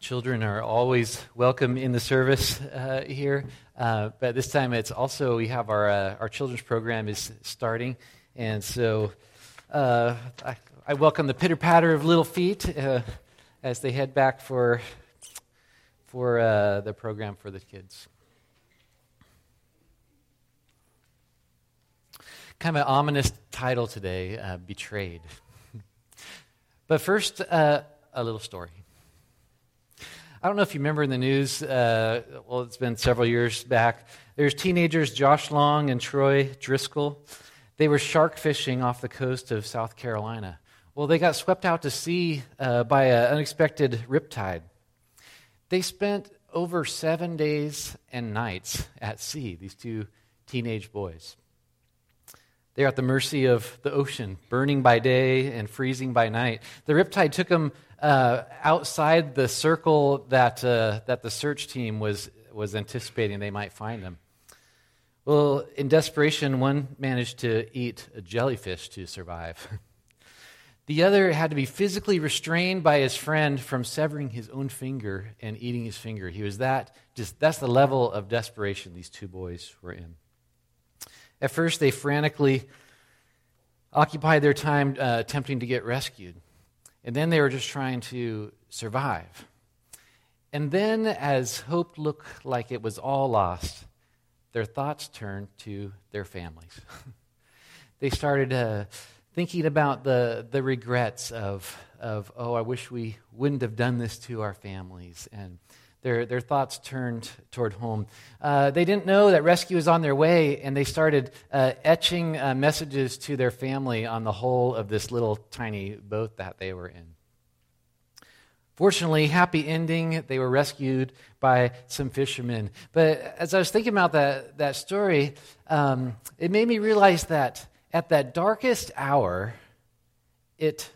Children are always welcome in the service uh, here, uh, but this time it's also we have our uh, our children's program is starting, and so uh, I, I, welcome the pitter patter of little feet uh, as they head back for for uh, the program for the kids. Kind of an ominous title today, betrayed. but first, a little story. I don't know if you remember in the news, uh, well, it's been several years back. There's teenagers Josh Long and Troy Driscoll. They were shark fishing off the coast of South Carolina. Well, they got swept out to sea uh, by an unexpected riptide. They spent over seven days and nights at sea, these two teenage boys. They're at the mercy of the ocean, burning by day and freezing by night. The riptide took them uh, outside the circle that, uh, that the search team was, was anticipating they might find them. Well, in desperation, one managed to eat a jellyfish to survive. the other had to be physically restrained by his friend from severing his own finger and eating his finger. He was that, just, that's the level of desperation these two boys were in. At first, they frantically occupied their time uh, attempting to get rescued. And then they were just trying to survive. And then, as hope looked like it was all lost, their thoughts turned to their families. they started uh, thinking about the, the regrets of, of, oh, I wish we wouldn't have done this to our families. And their, their thoughts turned toward home. Uh, they didn't know that rescue was on their way, and they started uh, etching uh, messages to their family on the hull of this little tiny boat that they were in. Fortunately, happy ending. They were rescued by some fishermen. But as I was thinking about that, that story, um, it made me realize that at that darkest hour, it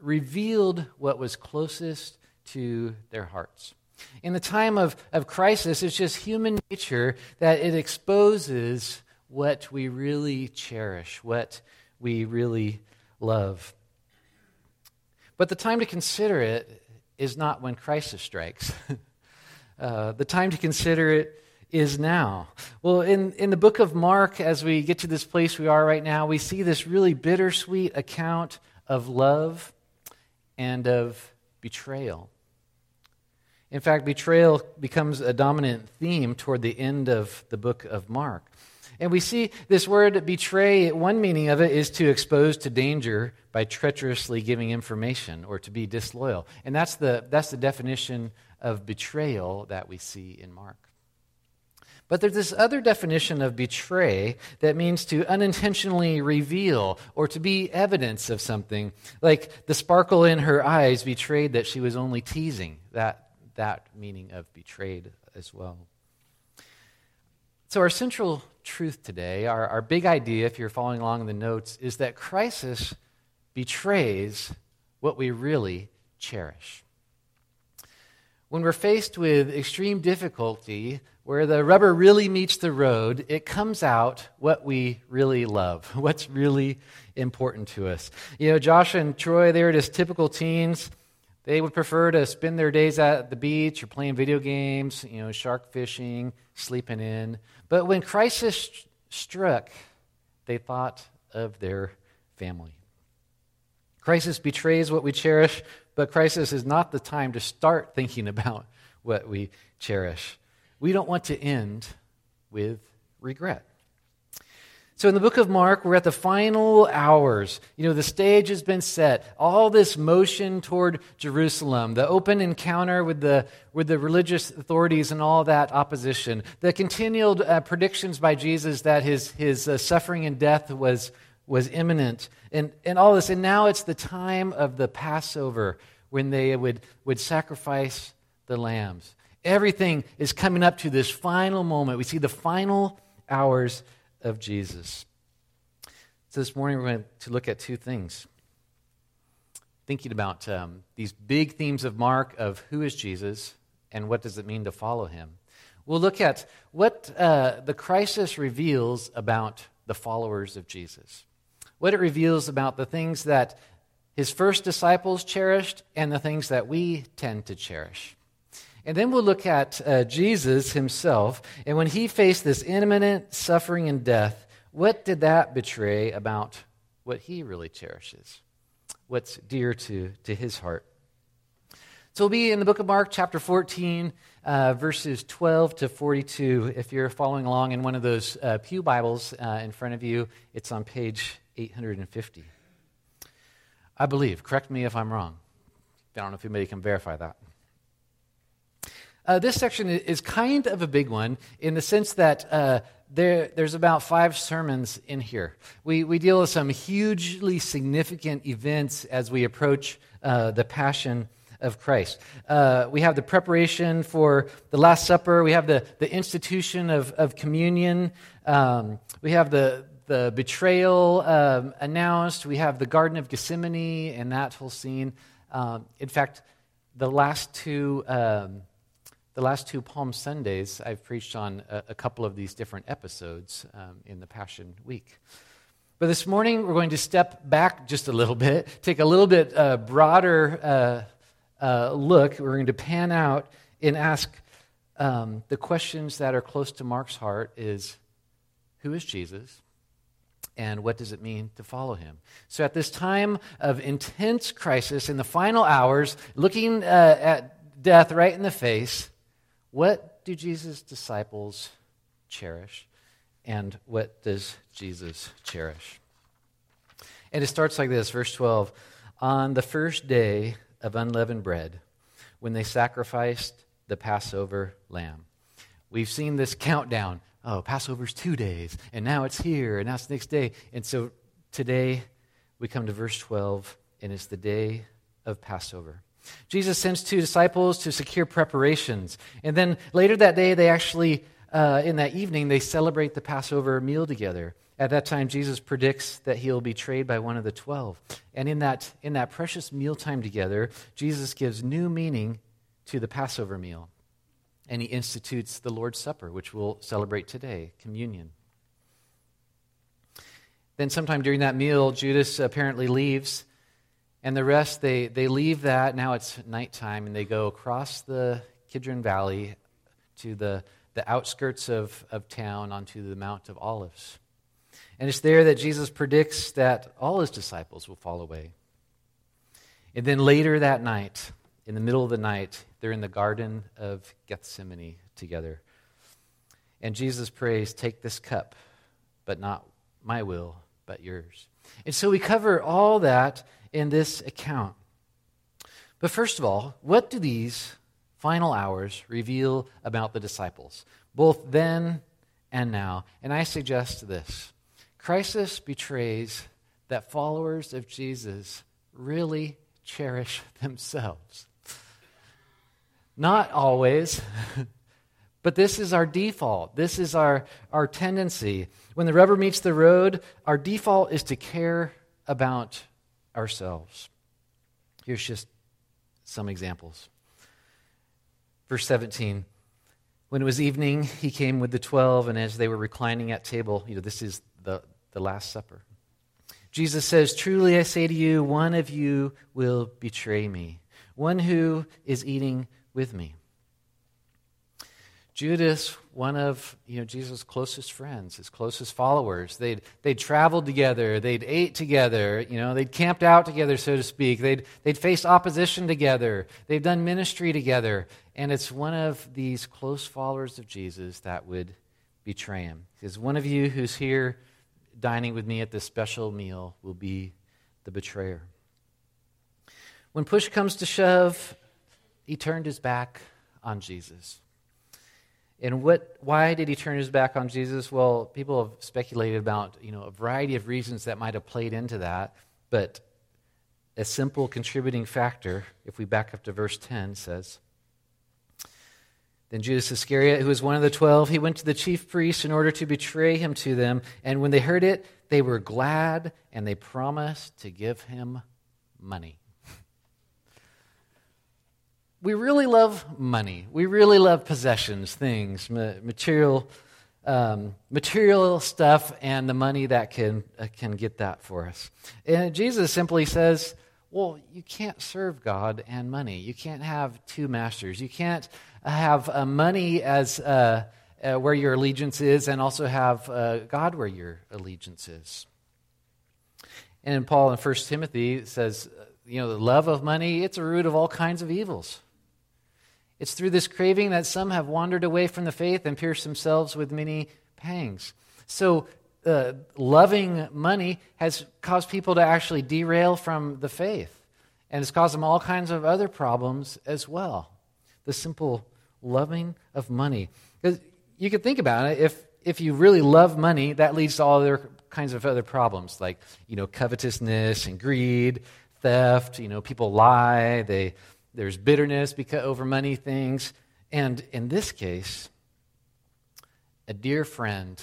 revealed what was closest to their hearts. In the time of, of crisis, it's just human nature that it exposes what we really cherish, what we really love. But the time to consider it is not when crisis strikes. uh, the time to consider it is now. Well, in, in the book of Mark, as we get to this place we are right now, we see this really bittersweet account of love and of betrayal. In fact, betrayal becomes a dominant theme toward the end of the book of Mark. And we see this word betray, one meaning of it is to expose to danger by treacherously giving information or to be disloyal. And that's the, that's the definition of betrayal that we see in Mark. But there's this other definition of betray that means to unintentionally reveal or to be evidence of something. Like the sparkle in her eyes betrayed that she was only teasing. That that meaning of betrayed as well. So, our central truth today, our, our big idea, if you're following along in the notes, is that crisis betrays what we really cherish. When we're faced with extreme difficulty, where the rubber really meets the road, it comes out what we really love, what's really important to us. You know, Josh and Troy, they were just typical teens. They would prefer to spend their days at the beach or playing video games, you know, shark fishing, sleeping in. But when crisis struck, they thought of their family. Crisis betrays what we cherish, but crisis is not the time to start thinking about what we cherish. We don't want to end with regret. So in the book of Mark, we're at the final hours. You know, the stage has been set. All this motion toward Jerusalem, the open encounter with the, with the religious authorities and all that opposition, the continual uh, predictions by Jesus that his, his uh, suffering and death was, was imminent, and, and all this. And now it's the time of the Passover when they would, would sacrifice the lambs. Everything is coming up to this final moment. We see the final hours of Jesus. So this morning we're going to look at two things. Thinking about um, these big themes of Mark of who is Jesus and what does it mean to follow him. We'll look at what uh, the crisis reveals about the followers of Jesus. what it reveals about the things that his first disciples cherished and the things that we tend to cherish. And then we'll look at uh, Jesus himself. And when he faced this imminent suffering and death, what did that betray about what he really cherishes? What's dear to, to his heart? So we'll be in the book of Mark, chapter 14, uh, verses 12 to 42. If you're following along in one of those uh, Pew Bibles uh, in front of you, it's on page 850. I believe. Correct me if I'm wrong. I don't know if anybody can verify that. Uh, this section is kind of a big one in the sense that uh, there, there's about five sermons in here. We, we deal with some hugely significant events as we approach uh, the Passion of Christ. Uh, we have the preparation for the Last Supper. We have the, the institution of, of communion. Um, we have the, the betrayal um, announced. We have the Garden of Gethsemane and that whole scene. Um, in fact, the last two. The last two Palm Sundays, I've preached on a, a couple of these different episodes um, in the Passion Week. But this morning, we're going to step back just a little bit, take a little bit uh, broader uh, uh, look, we're going to pan out and ask um, the questions that are close to Mark's heart is who is Jesus? And what does it mean to follow him? So, at this time of intense crisis, in the final hours, looking uh, at death right in the face, what do Jesus' disciples cherish? And what does Jesus cherish? And it starts like this, verse 12. On the first day of unleavened bread when they sacrificed the Passover lamb. We've seen this countdown. Oh, Passover's two days, and now it's here, and now it's the next day. And so today we come to verse 12, and it's the day of Passover. Jesus sends two disciples to secure preparations. And then later that day, they actually, uh, in that evening, they celebrate the Passover meal together. At that time, Jesus predicts that he'll be betrayed by one of the twelve. And in that, in that precious mealtime together, Jesus gives new meaning to the Passover meal. And he institutes the Lord's Supper, which we'll celebrate today, communion. Then, sometime during that meal, Judas apparently leaves, and the rest, they, they leave that. Now it's nighttime, and they go across the Kidron Valley to the, the outskirts of, of town onto the Mount of Olives. And it's there that Jesus predicts that all his disciples will fall away. And then later that night, in the middle of the night, they're in the Garden of Gethsemane together. And Jesus prays, Take this cup, but not my will, but yours. And so we cover all that in this account. But first of all, what do these final hours reveal about the disciples, both then and now? And I suggest this Crisis betrays that followers of Jesus really cherish themselves. Not always, but this is our default. This is our, our tendency. When the rubber meets the road, our default is to care about ourselves. Here's just some examples. Verse 17 When it was evening, he came with the twelve, and as they were reclining at table, you know, this is the, the Last Supper. Jesus says, Truly I say to you, one of you will betray me, one who is eating with me. Judas, one of you know, Jesus' closest friends, his closest followers, they'd, they'd traveled together, they'd ate together, you know, they'd camped out together, so to speak, they'd, they'd faced opposition together, they've done ministry together, and it's one of these close followers of Jesus that would betray him. Because one of you who's here dining with me at this special meal will be the betrayer. When push comes to shove, he turned his back on Jesus. And what, why did he turn his back on Jesus? Well, people have speculated about you know, a variety of reasons that might have played into that, but a simple contributing factor, if we back up to verse 10, says then Judas Iscariot, who was one of the twelve, he went to the chief priests in order to betray him to them. And when they heard it, they were glad and they promised to give him money. We really love money. We really love possessions, things, material um, material stuff and the money that can, uh, can get that for us. And Jesus simply says, well, you can't serve God and money. You can't have two masters. You can't have uh, money as uh, uh, where your allegiance is and also have uh, God where your allegiance is. And Paul in 1 Timothy says, uh, you know, the love of money, it's a root of all kinds of evils. It's through this craving that some have wandered away from the faith and pierced themselves with many pangs. So, uh, loving money has caused people to actually derail from the faith. And it's caused them all kinds of other problems as well. The simple loving of money. Because you could think about it, if, if you really love money, that leads to all other kinds of other problems, like, you know, covetousness and greed, theft, you know, people lie, they there's bitterness because over money things. And in this case, a dear friend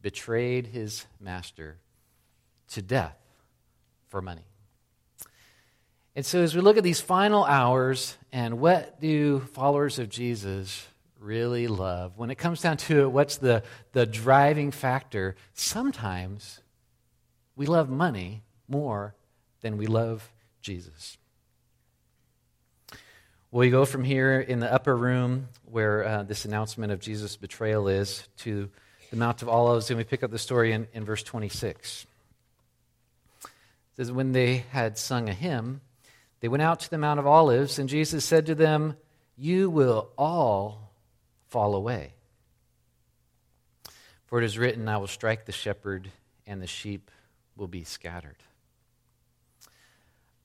betrayed his master to death for money. And so, as we look at these final hours and what do followers of Jesus really love, when it comes down to it, what's the, the driving factor? Sometimes we love money more than we love Jesus. We go from here in the upper room where uh, this announcement of Jesus' betrayal is to the Mount of Olives, and we pick up the story in, in verse 26. It says, When they had sung a hymn, they went out to the Mount of Olives, and Jesus said to them, You will all fall away. For it is written, I will strike the shepherd, and the sheep will be scattered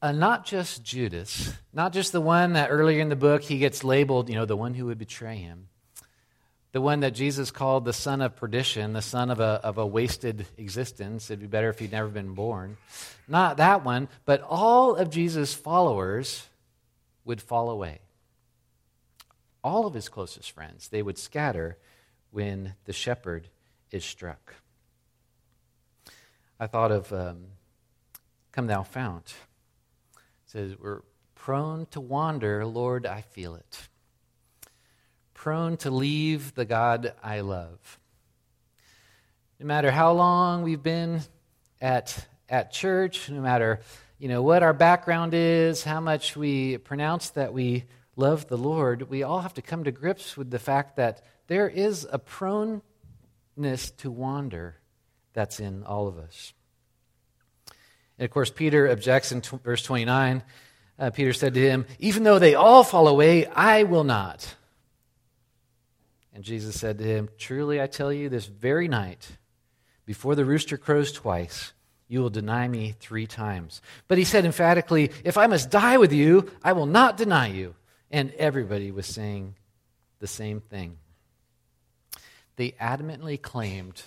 uh, not just Judas, not just the one that earlier in the book he gets labeled, you know, the one who would betray him, the one that Jesus called the son of perdition, the son of a, of a wasted existence. It'd be better if he'd never been born. Not that one, but all of Jesus' followers would fall away. All of his closest friends, they would scatter when the shepherd is struck. I thought of um, Come Thou Fount says, We're prone to wander, Lord, I feel it. Prone to leave the God I love. No matter how long we've been at, at church, no matter you know what our background is, how much we pronounce that we love the Lord, we all have to come to grips with the fact that there is a proneness to wander that's in all of us. And of course, Peter objects in t- verse 29. Uh, Peter said to him, Even though they all fall away, I will not. And Jesus said to him, Truly I tell you, this very night, before the rooster crows twice, you will deny me three times. But he said emphatically, If I must die with you, I will not deny you. And everybody was saying the same thing. They adamantly claimed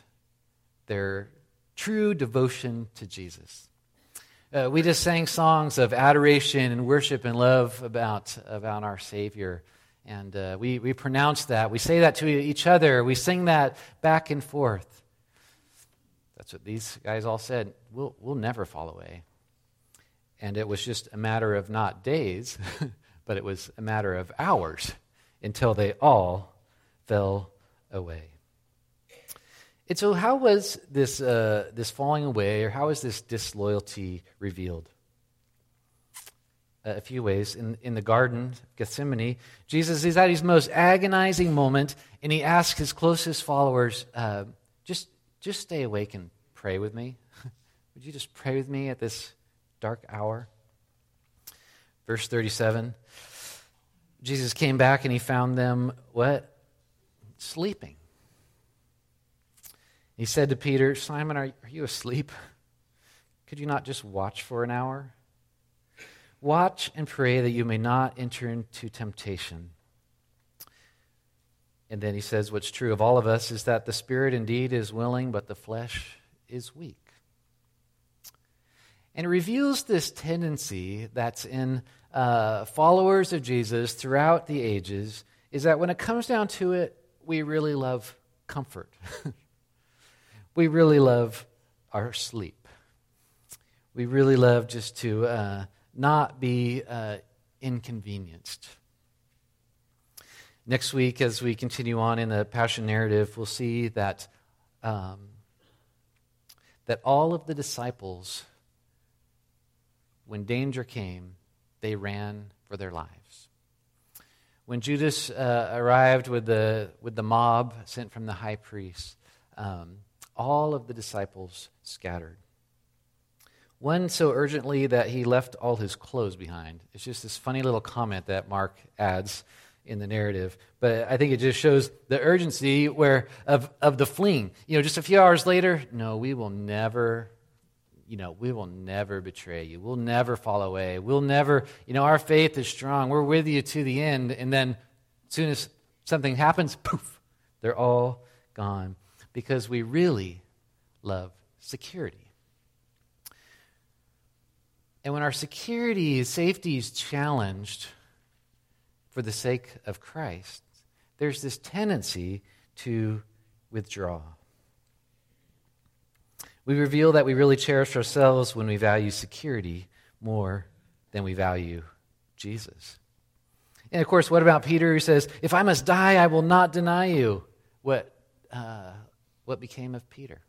their true devotion to Jesus. Uh, we just sang songs of adoration and worship and love about, about our Savior. And uh, we, we pronounce that. We say that to each other. We sing that back and forth. That's what these guys all said. We'll, we'll never fall away. And it was just a matter of not days, but it was a matter of hours until they all fell away. And so, how was this, uh, this falling away, or how is this disloyalty revealed? Uh, a few ways. In, in the Garden Gethsemane, Jesus is at his most agonizing moment, and he asks his closest followers, uh, just, just stay awake and pray with me. Would you just pray with me at this dark hour? Verse 37 Jesus came back and he found them, what? Sleeping. He said to Peter, Simon, are, are you asleep? Could you not just watch for an hour? Watch and pray that you may not enter into temptation. And then he says, What's true of all of us is that the spirit indeed is willing, but the flesh is weak. And it reveals this tendency that's in uh, followers of Jesus throughout the ages is that when it comes down to it, we really love comfort. we really love our sleep. We really love just to uh, not be uh, inconvenienced. Next week, as we continue on in the Passion narrative, we'll see that, um, that all of the disciples, when danger came, they ran for their lives. When Judas uh, arrived with the, with the mob sent from the high priest, um, all of the disciples scattered. One so urgently that he left all his clothes behind. It's just this funny little comment that Mark adds in the narrative. But I think it just shows the urgency where of, of the fleeing. You know, just a few hours later, no, we will never, you know, we will never betray you. We'll never fall away. We'll never, you know, our faith is strong. We're with you to the end. And then as soon as something happens, poof, they're all gone because we really love security. And when our security, safety is challenged, for the sake of Christ, there's this tendency to withdraw. We reveal that we really cherish ourselves when we value security more than we value Jesus. And of course, what about Peter who says, If I must die, I will not deny you? What, uh, what became of Peter?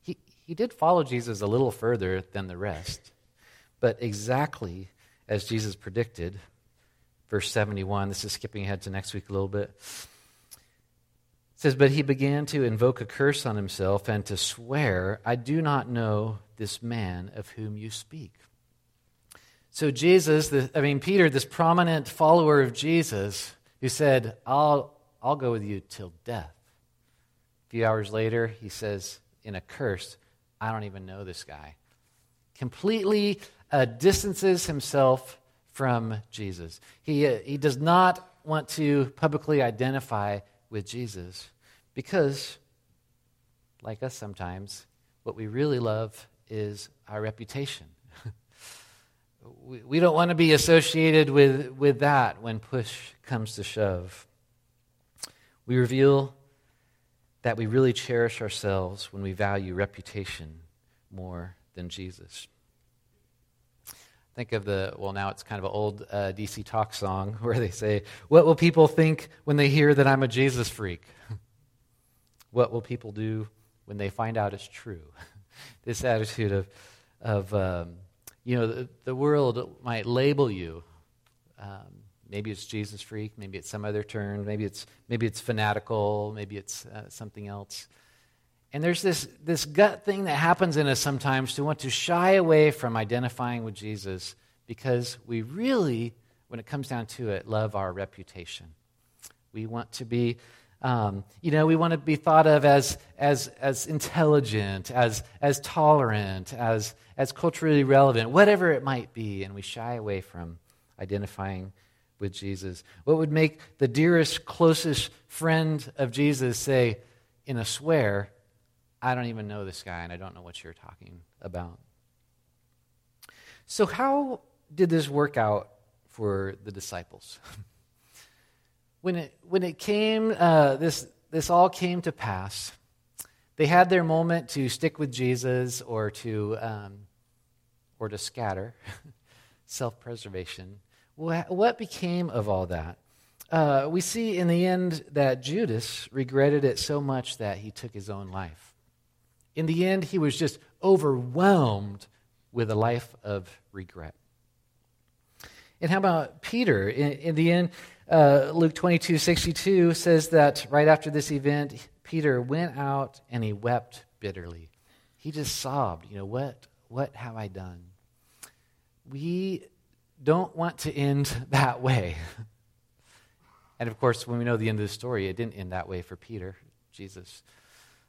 He, he did follow Jesus a little further than the rest, but exactly as Jesus predicted, verse 71. This is skipping ahead to next week a little bit. It says, But he began to invoke a curse on himself and to swear, I do not know this man of whom you speak. So, Jesus, the, I mean, Peter, this prominent follower of Jesus, who said, I'll, I'll go with you till death. Few hours later, he says, in a curse, I don't even know this guy. Completely uh, distances himself from Jesus. He, uh, he does not want to publicly identify with Jesus because, like us sometimes, what we really love is our reputation. we, we don't want to be associated with, with that when push comes to shove. We reveal that we really cherish ourselves when we value reputation more than Jesus. Think of the, well, now it's kind of an old uh, DC Talk song where they say, What will people think when they hear that I'm a Jesus freak? what will people do when they find out it's true? this attitude of, of um, you know, the, the, world might label you. Um, maybe it's Jesus freak, maybe it's some other term, maybe it's, maybe it's fanatical, maybe it's uh, something else. And there's this, this gut thing that happens in us sometimes to want to shy away from identifying with Jesus because we really, when it comes down to it, love our reputation. We want to be, um, you know, we want to be thought of as, as, as intelligent, as, as tolerant, as, as culturally relevant, whatever it might be, and we shy away from identifying with Jesus. What would make the dearest, closest friend of Jesus say, in a swear, I don't even know this guy and I don't know what you're talking about. So, how did this work out for the disciples? when, it, when it came, uh, this, this all came to pass, they had their moment to stick with Jesus or to, um, or to scatter, self preservation. What became of all that? Uh, we see in the end that Judas regretted it so much that he took his own life. In the end, he was just overwhelmed with a life of regret. And how about Peter? In, in the end, uh, Luke 22 62 says that right after this event, Peter went out and he wept bitterly. He just sobbed, you know, what, what have I done? We don't want to end that way. and of course, when we know the end of the story, it didn't end that way for Peter. Jesus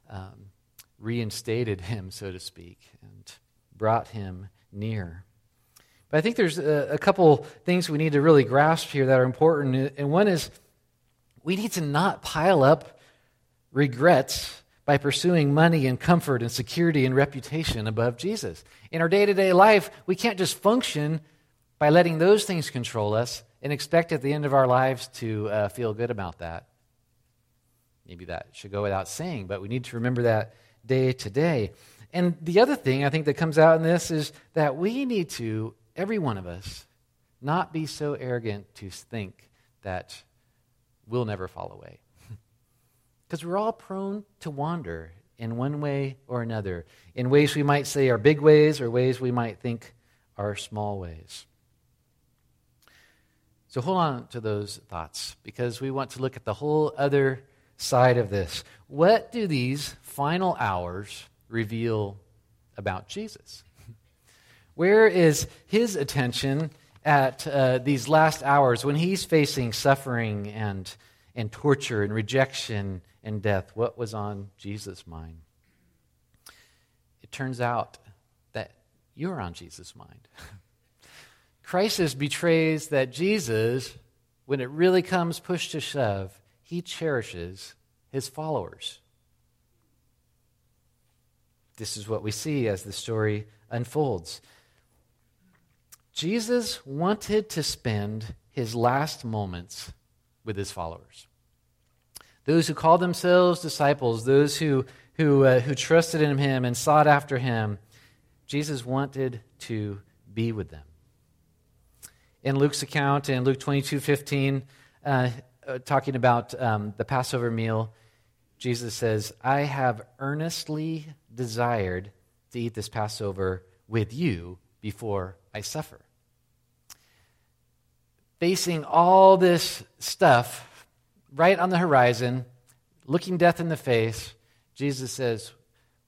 um, reinstated him, so to speak, and brought him near. But I think there's a, a, couple things we need to really grasp here that are important. And one is we need to not pile up regrets by pursuing money and comfort and security and reputation above Jesus. In our day to day life, we can't just function by letting those things control us and expect at the end of our lives to uh, feel good about that. Maybe that should go without saying, but we need to remember that day to day. And the other thing I think that comes out in this is that we need to, every one of us, not be so arrogant to think that we'll never fall away. Because we're all prone to wander in one way or another, in ways we might say are big ways or ways we might think are small ways. So hold on to those thoughts because we want to look at the whole other side of this. What do these final hours reveal about Jesus? Where is his attention at uh, these last hours when he's facing suffering and, and torture and rejection and death? What was on Jesus' mind? It turns out that you're on Jesus' mind. Crisis betrays that Jesus, when it really comes push to shove, he cherishes his followers. This is what we see as the story unfolds. Jesus wanted to spend his last moments with his followers. Those who called themselves disciples, those who, who, uh, who trusted in him and sought after him, Jesus wanted to be with them in Luke's account in Luke 22 15, uh, uh, talking about um, the Passover meal, Jesus says, I have earnestly desired to eat this Passover with you before I suffer. Facing all this stuff right on the horizon, looking death in the face, Jesus says,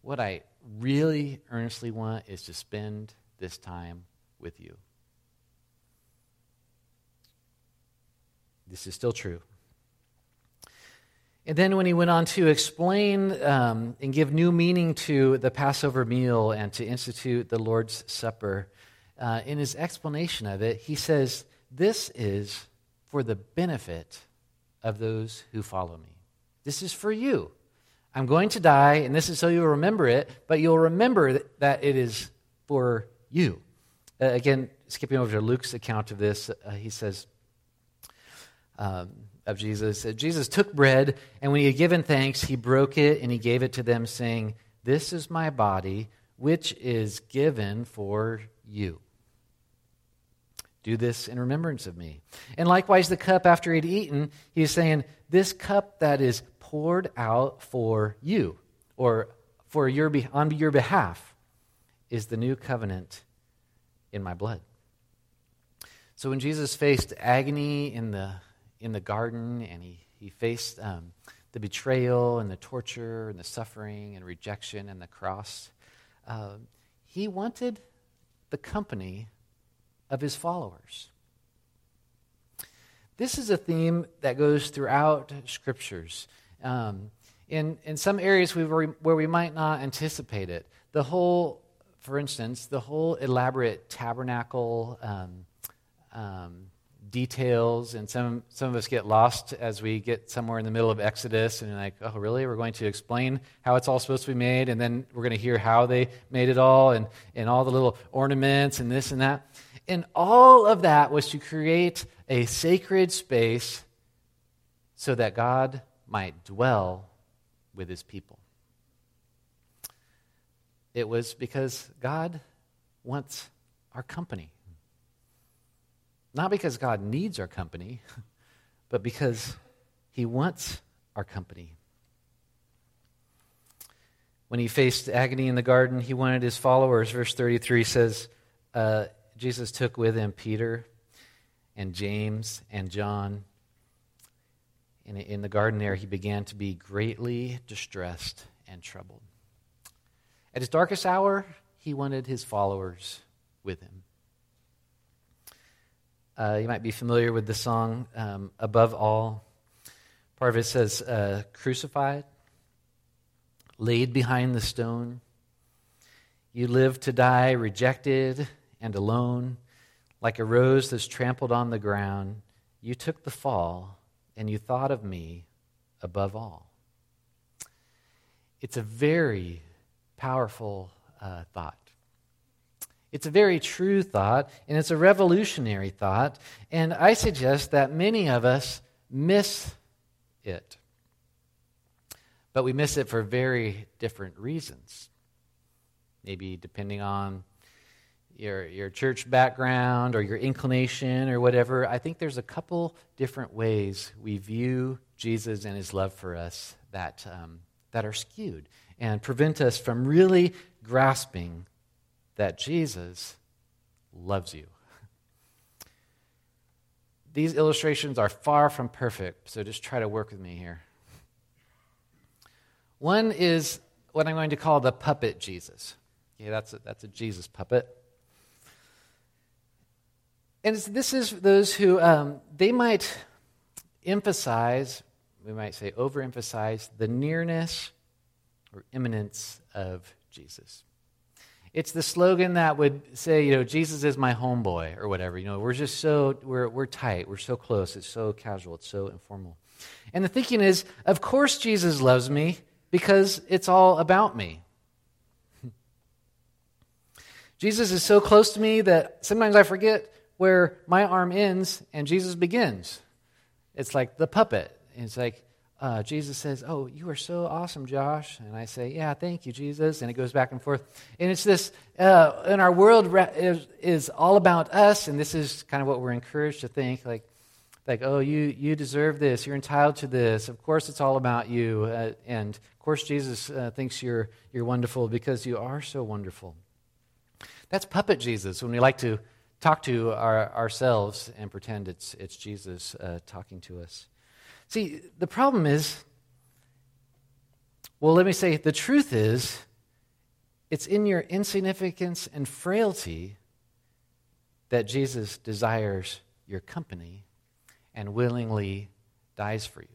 What I really earnestly want is to spend this time with you. This is still true. And then when he went on to explain um, and give new meaning to the Passover meal and to institute the Lord's Supper, uh, in his explanation of it, he says, This is for the benefit of those who follow me. This is for you. I'm going to die, and this is so you'll remember it, but you'll remember that it is for you. Uh, again, skipping over to Luke's account of this, uh, he says, um, of Jesus. Jesus took bread, and when he had given thanks, he broke it and he gave it to them, saying, This is my body, which is given for you. Do this in remembrance of me. And likewise, the cup after he'd eaten, he he's saying, This cup that is poured out for you, or for your, on your behalf, is the new covenant in my blood. So when Jesus faced agony in the in the garden and he, he faced um, the betrayal and the torture and the suffering and rejection and the cross. Uh, he wanted the company of his followers. This is a theme that goes throughout scriptures. Um, in, in some areas we where we might not anticipate it, the whole, for instance, the whole elaborate tabernacle um, um, details, and some, some of us get lost as we get somewhere in the middle of Exodus, and like, oh, really? We're going to explain how it's all supposed to be made, and then we're going to hear how they made it all, and, and all the little ornaments, and this and that. And all of that was to create a sacred space so that God might dwell with his people. It was because God wants our company. Not because God needs our company, but because he wants our company. When he faced agony in the garden, he wanted his followers. Verse 33 says, uh, Jesus took with him Peter and James and John. In the garden there, he began to be greatly distressed and troubled. At his darkest hour, he wanted his followers with him. Uh, you might be familiar with the song um, Above All. Part of it says, uh, Crucified, laid behind the stone. You lived to die, rejected and alone. Like a rose that's trampled on the ground, you took the fall and you thought of me above all. It's a very powerful uh, thought. It's a very true thought, and it's a revolutionary thought, and I suggest that many of us miss it. But we miss it for very different reasons. Maybe depending on your, your church background or your inclination or whatever, I think there's a couple different ways we view Jesus and his love for us that, um, that are skewed and prevent us from really grasping that Jesus loves you. These illustrations are far from perfect, so just try to work with me here. One is what I'm going to call the puppet Jesus. Yeah, that's a, that's a Jesus puppet. And this is those who um, they might emphasize, we might say overemphasize, the nearness or immanence of Jesus. It's the slogan that would say, you know, Jesus is my homeboy or whatever. You know, we're just so, we're, we're tight, we're so close, it's so casual, it's so informal. And the thinking is, of course Jesus loves me because it's all about me. Jesus is so close to me that sometimes I forget where my arm ends and Jesus begins. It's like the puppet. It's like, uh, Jesus says, Oh, you are so awesome, Josh. And I say, Yeah, thank you, Jesus. And it goes back and forth. And it's this, uh, in our world is, is all about us. And this is kind of what we're encouraged to think like, like, oh, you, you deserve this. You're entitled to this. Of course, it's all about you. Uh, and of course, Jesus uh, thinks you're, you're wonderful because you are so wonderful. That's puppet Jesus when we like to talk to our, ourselves and pretend it's, it's Jesus uh, talking to us. See, the problem is, well, let me say, the truth is, it's in your insignificance and frailty that Jesus desires your company and willingly dies for you.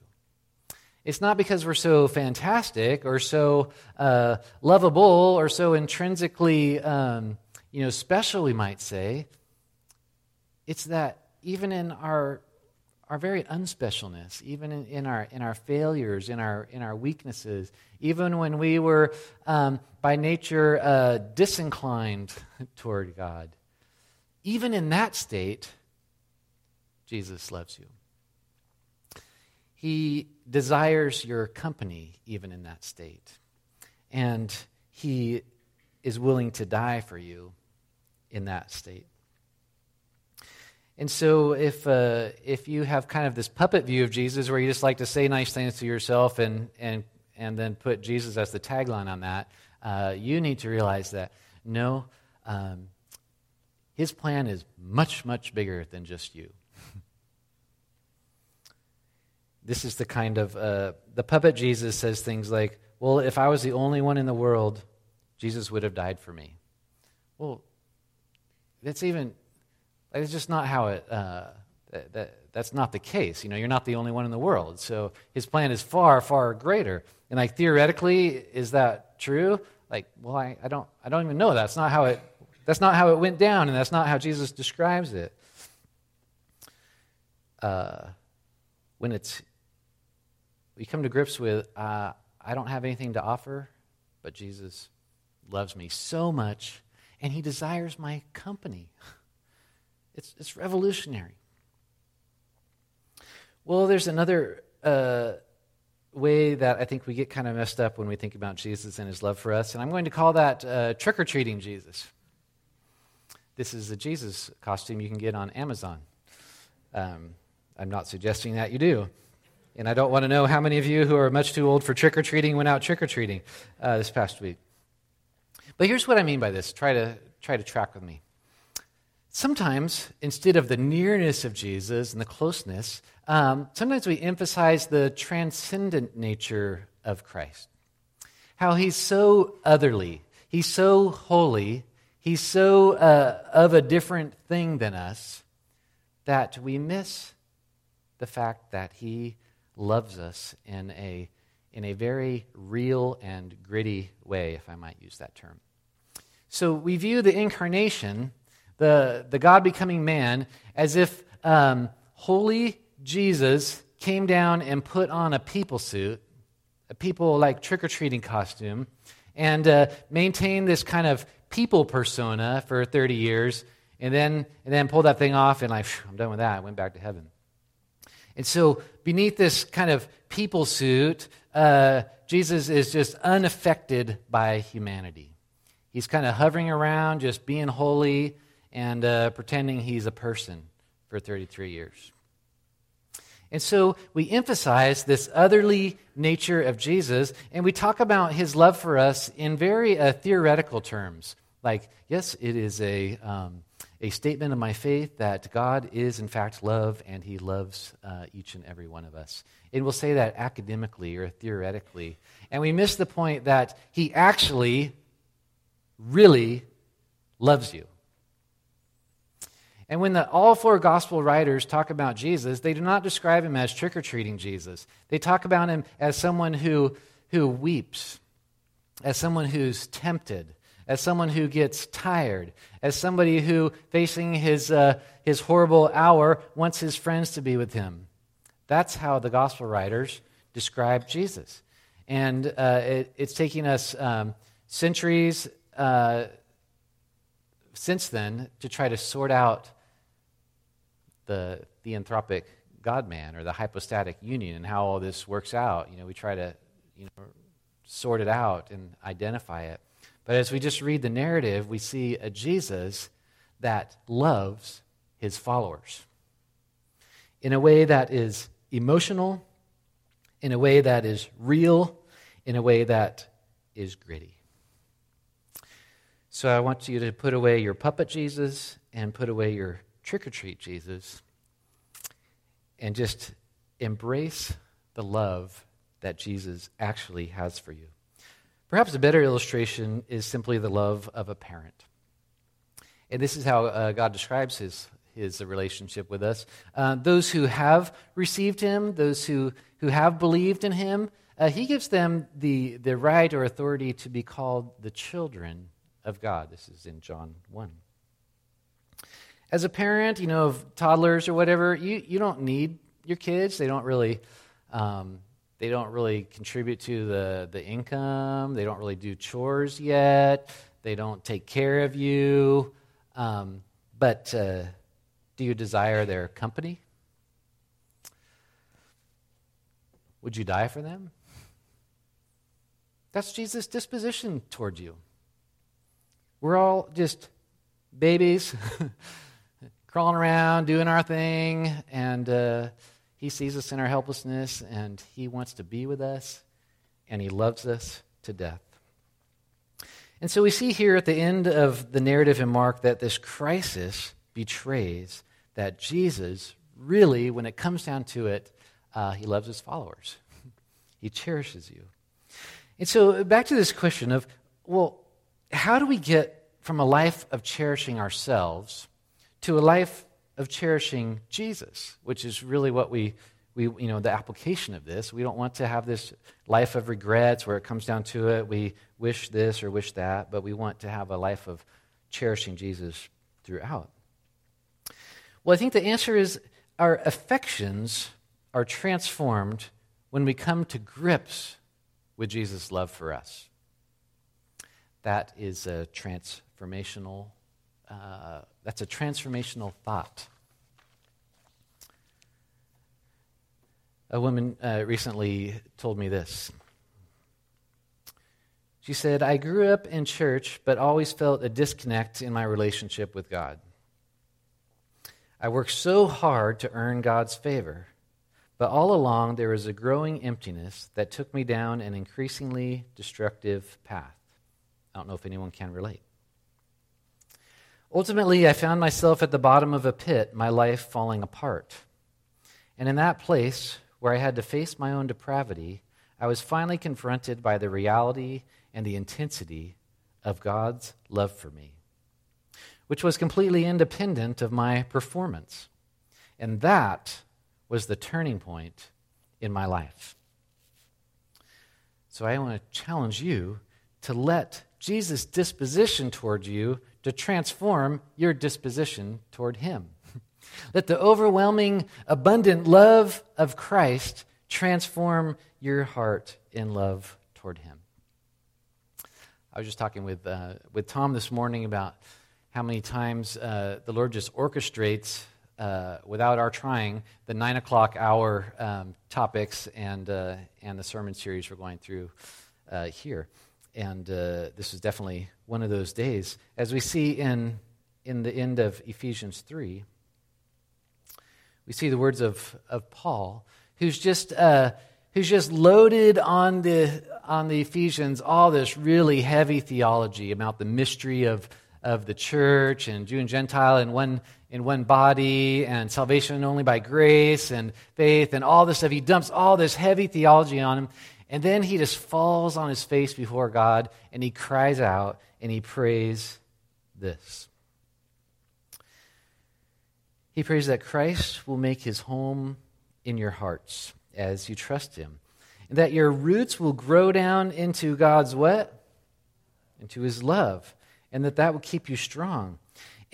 It's not because we're so fantastic or so uh, lovable or so intrinsically um, you know, special, we might say. It's that even in our our very unspecialness, even in, in, our, in our failures, in our, in our weaknesses, even when we were um, by nature uh, disinclined toward God, even in that state, Jesus loves you. He desires your company, even in that state. And He is willing to die for you in that state. And so, if, uh, if you have kind of this puppet view of Jesus where you just like to say nice things to yourself and, and, and then put Jesus as the tagline on that, uh, you need to realize that no, um, his plan is much, much bigger than just you. this is the kind of, uh, the puppet Jesus says things like, well, if I was the only one in the world, Jesus would have died for me. Well, that's even it's just not how it, uh, that, that, that's not the case. You know, you're not the only one in the world. So his plan is far, far greater. And like theoretically, is that true? Like, well, I, I don't, I don't even know. That's not how it, that's not how it went down, and that's not how Jesus describes it. Uh, when it's, we come to grips with, uh, I don't have anything to offer, but Jesus loves me so much, and he desires my company. It's, it's revolutionary. Well, there's another uh, way that I think we get kind of messed up when we think about Jesus and his love for us, and I'm going to call that uh, trick or treating Jesus. This is a Jesus costume you can get on Amazon. Um, I'm not suggesting that you do. And I don't want to know how many of you who are much too old for trick or treating went out trick or treating uh, this past week. But here's what I mean by this. Try to, try to track with me. Sometimes, instead of the nearness of Jesus and the closeness, um, sometimes we emphasize the transcendent nature of Christ. How he's so otherly, he's so holy, he's so uh, of a different thing than us that we miss the fact that he loves us in a, in a very real and gritty way, if I might use that term. So we view the incarnation the, the God becoming man, as if um, holy Jesus came down and put on a people suit, a people like trick or treating costume, and uh, maintained this kind of people persona for 30 years, and then, and then pulled that thing off and, like, I'm done with that. I went back to heaven. And so, beneath this kind of people suit, uh, Jesus is just unaffected by humanity. He's kind of hovering around, just being holy and uh, pretending he's a person for 33 years. And so we emphasize this otherly nature of Jesus, and we talk about his love for us in very uh, theoretical terms. Like, yes, it is a, um, a statement of my faith that God is, in fact, love, and he loves uh, each and every one of us. And we'll say that academically or theoretically. And we miss the point that he actually, really loves you. And when the, all four gospel writers talk about Jesus, they do not describe him as trick or treating Jesus. They talk about him as someone who, who weeps, as someone who's tempted, as someone who gets tired, as somebody who, facing his, uh, his horrible hour, wants his friends to be with him. That's how the gospel writers describe Jesus. And uh, it, it's taking us um, centuries uh, since then to try to sort out the theanthropic God man or the hypostatic union and how all this works out. You know, we try to you know, sort it out and identify it. But as we just read the narrative, we see a Jesus that loves his followers in a way that is emotional, in a way that is real, in a way that is gritty. So I want you to put away your puppet Jesus and put away your trick or treat Jesus and just embrace the love that Jesus actually has for you. Perhaps a better illustration is simply the love of a parent. And this is how uh, God describes his, his relationship with us. Uh, those who have received him, those who, who have believed in him, uh, he gives them the, the right or authority to be called the children of God. This is in John 1. As a parent, you know, of toddlers or whatever, you, you don't need your kids. They don't really. Um, they don't really contribute to the, the income. They don't really do chores yet. They don't take care of you. Um, but uh, do you desire their company? Would you die for them? That's Jesus' disposition toward you. We're all just babies crawling around, doing our thing, and uh, He sees us in our helplessness, and He wants to be with us, and He loves us to death. And so we see here at the end of the narrative in Mark that this crisis betrays that Jesus really, when it comes down to it, uh, He loves His followers, He cherishes you. And so back to this question of, well, how do we get from a life of cherishing ourselves to a life of cherishing Jesus, which is really what we, we, you know, the application of this. We don't want to have this life of regrets where it comes down to it. We wish this or wish that, but we want to have a life of cherishing Jesus throughout. Well, I think the answer is our affections are transformed when we come to grips with Jesus' love for us. That is a transformational. Uh, that's a transformational thought. A woman uh, recently told me this. She said, I grew up in church, but always felt a disconnect in my relationship with God. I worked so hard to earn God's favor, but all along there was a growing emptiness that took me down an increasingly destructive path. I don't know if anyone can relate. Ultimately, I found myself at the bottom of a pit, my life falling apart. And in that place, where I had to face my own depravity, I was finally confronted by the reality and the intensity of God's love for me, which was completely independent of my performance. And that was the turning point in my life. So I want to challenge you to let Jesus' disposition toward you to transform your disposition toward Him. Let the overwhelming, abundant love of Christ transform your heart in love toward Him. I was just talking with, uh, with Tom this morning about how many times uh, the Lord just orchestrates uh, without our trying, the nine o'clock hour um, topics and, uh, and the sermon series we're going through uh, here. And uh, this was definitely one of those days. As we see in, in the end of Ephesians 3, we see the words of, of Paul, who's just, uh, who's just loaded on the, on the Ephesians all this really heavy theology about the mystery of, of the church and Jew and Gentile in one, in one body and salvation only by grace and faith and all this stuff. He dumps all this heavy theology on him. And then he just falls on his face before God and he cries out and he prays this. He prays that Christ will make his home in your hearts as you trust him. And that your roots will grow down into God's what? Into his love. And that that will keep you strong.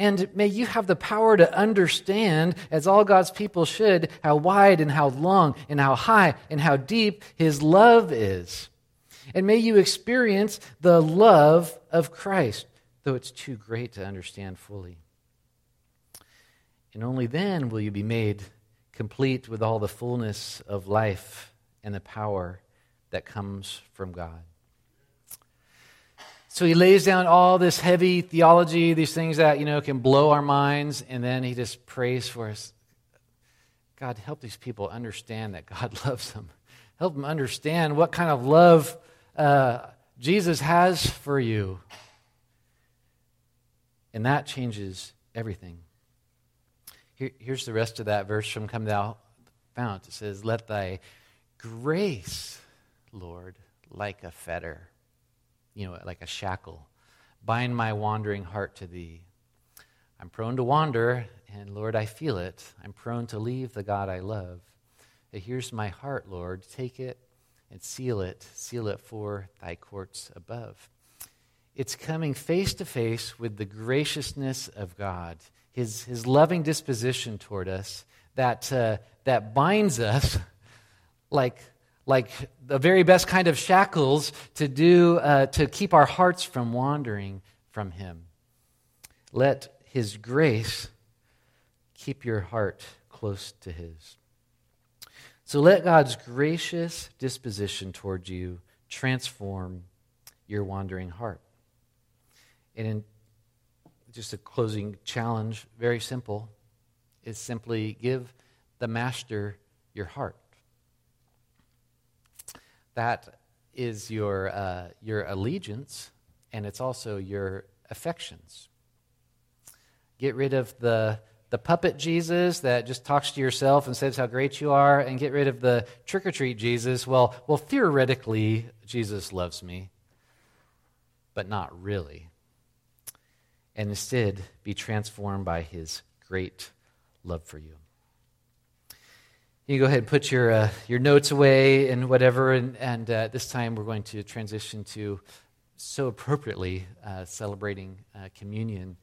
And may you have the power to understand, as all God's people should, how wide and how long and how high and how deep His love is. And may you experience the love of Christ, though it's too great to understand fully. And only then will you be made complete with all the fullness of life and the power that comes from God. So he lays down all this heavy theology, these things that, you know, can blow our minds, and then he just prays for us. God, help these people understand that God loves them. Help them understand what kind of love uh, Jesus has for you. And that changes everything. Here, here's the rest of that verse from Come Thou Fount. It says, Let thy grace, Lord, like a fetter you know, like a shackle. Bind my wandering heart to thee. I'm prone to wander, and Lord, I feel it. I'm prone to leave the God I love. Here's my heart, Lord. Take it and seal it. Seal it for thy courts above. It's coming face to face with the graciousness of God, his, his loving disposition toward us that, uh, that binds us like like the very best kind of shackles to do uh, to keep our hearts from wandering from him. Let his grace keep your heart close to his. So let god's gracious disposition toward you transform your wandering heart. And in just a closing challenge very simple is simply give the master your heart that is your, uh, your allegiance, and it's also your affections. Get rid of the, the puppet Jesus that just talks to yourself and says how great you are, and get rid of the trick or treat Jesus. Well, well, theoretically, Jesus loves me, but not really. And instead, be transformed by his great love for you. You go ahead and put your, uh, your notes away and whatever, and, and uh, this time we're going to transition to so appropriately uh, celebrating uh, communion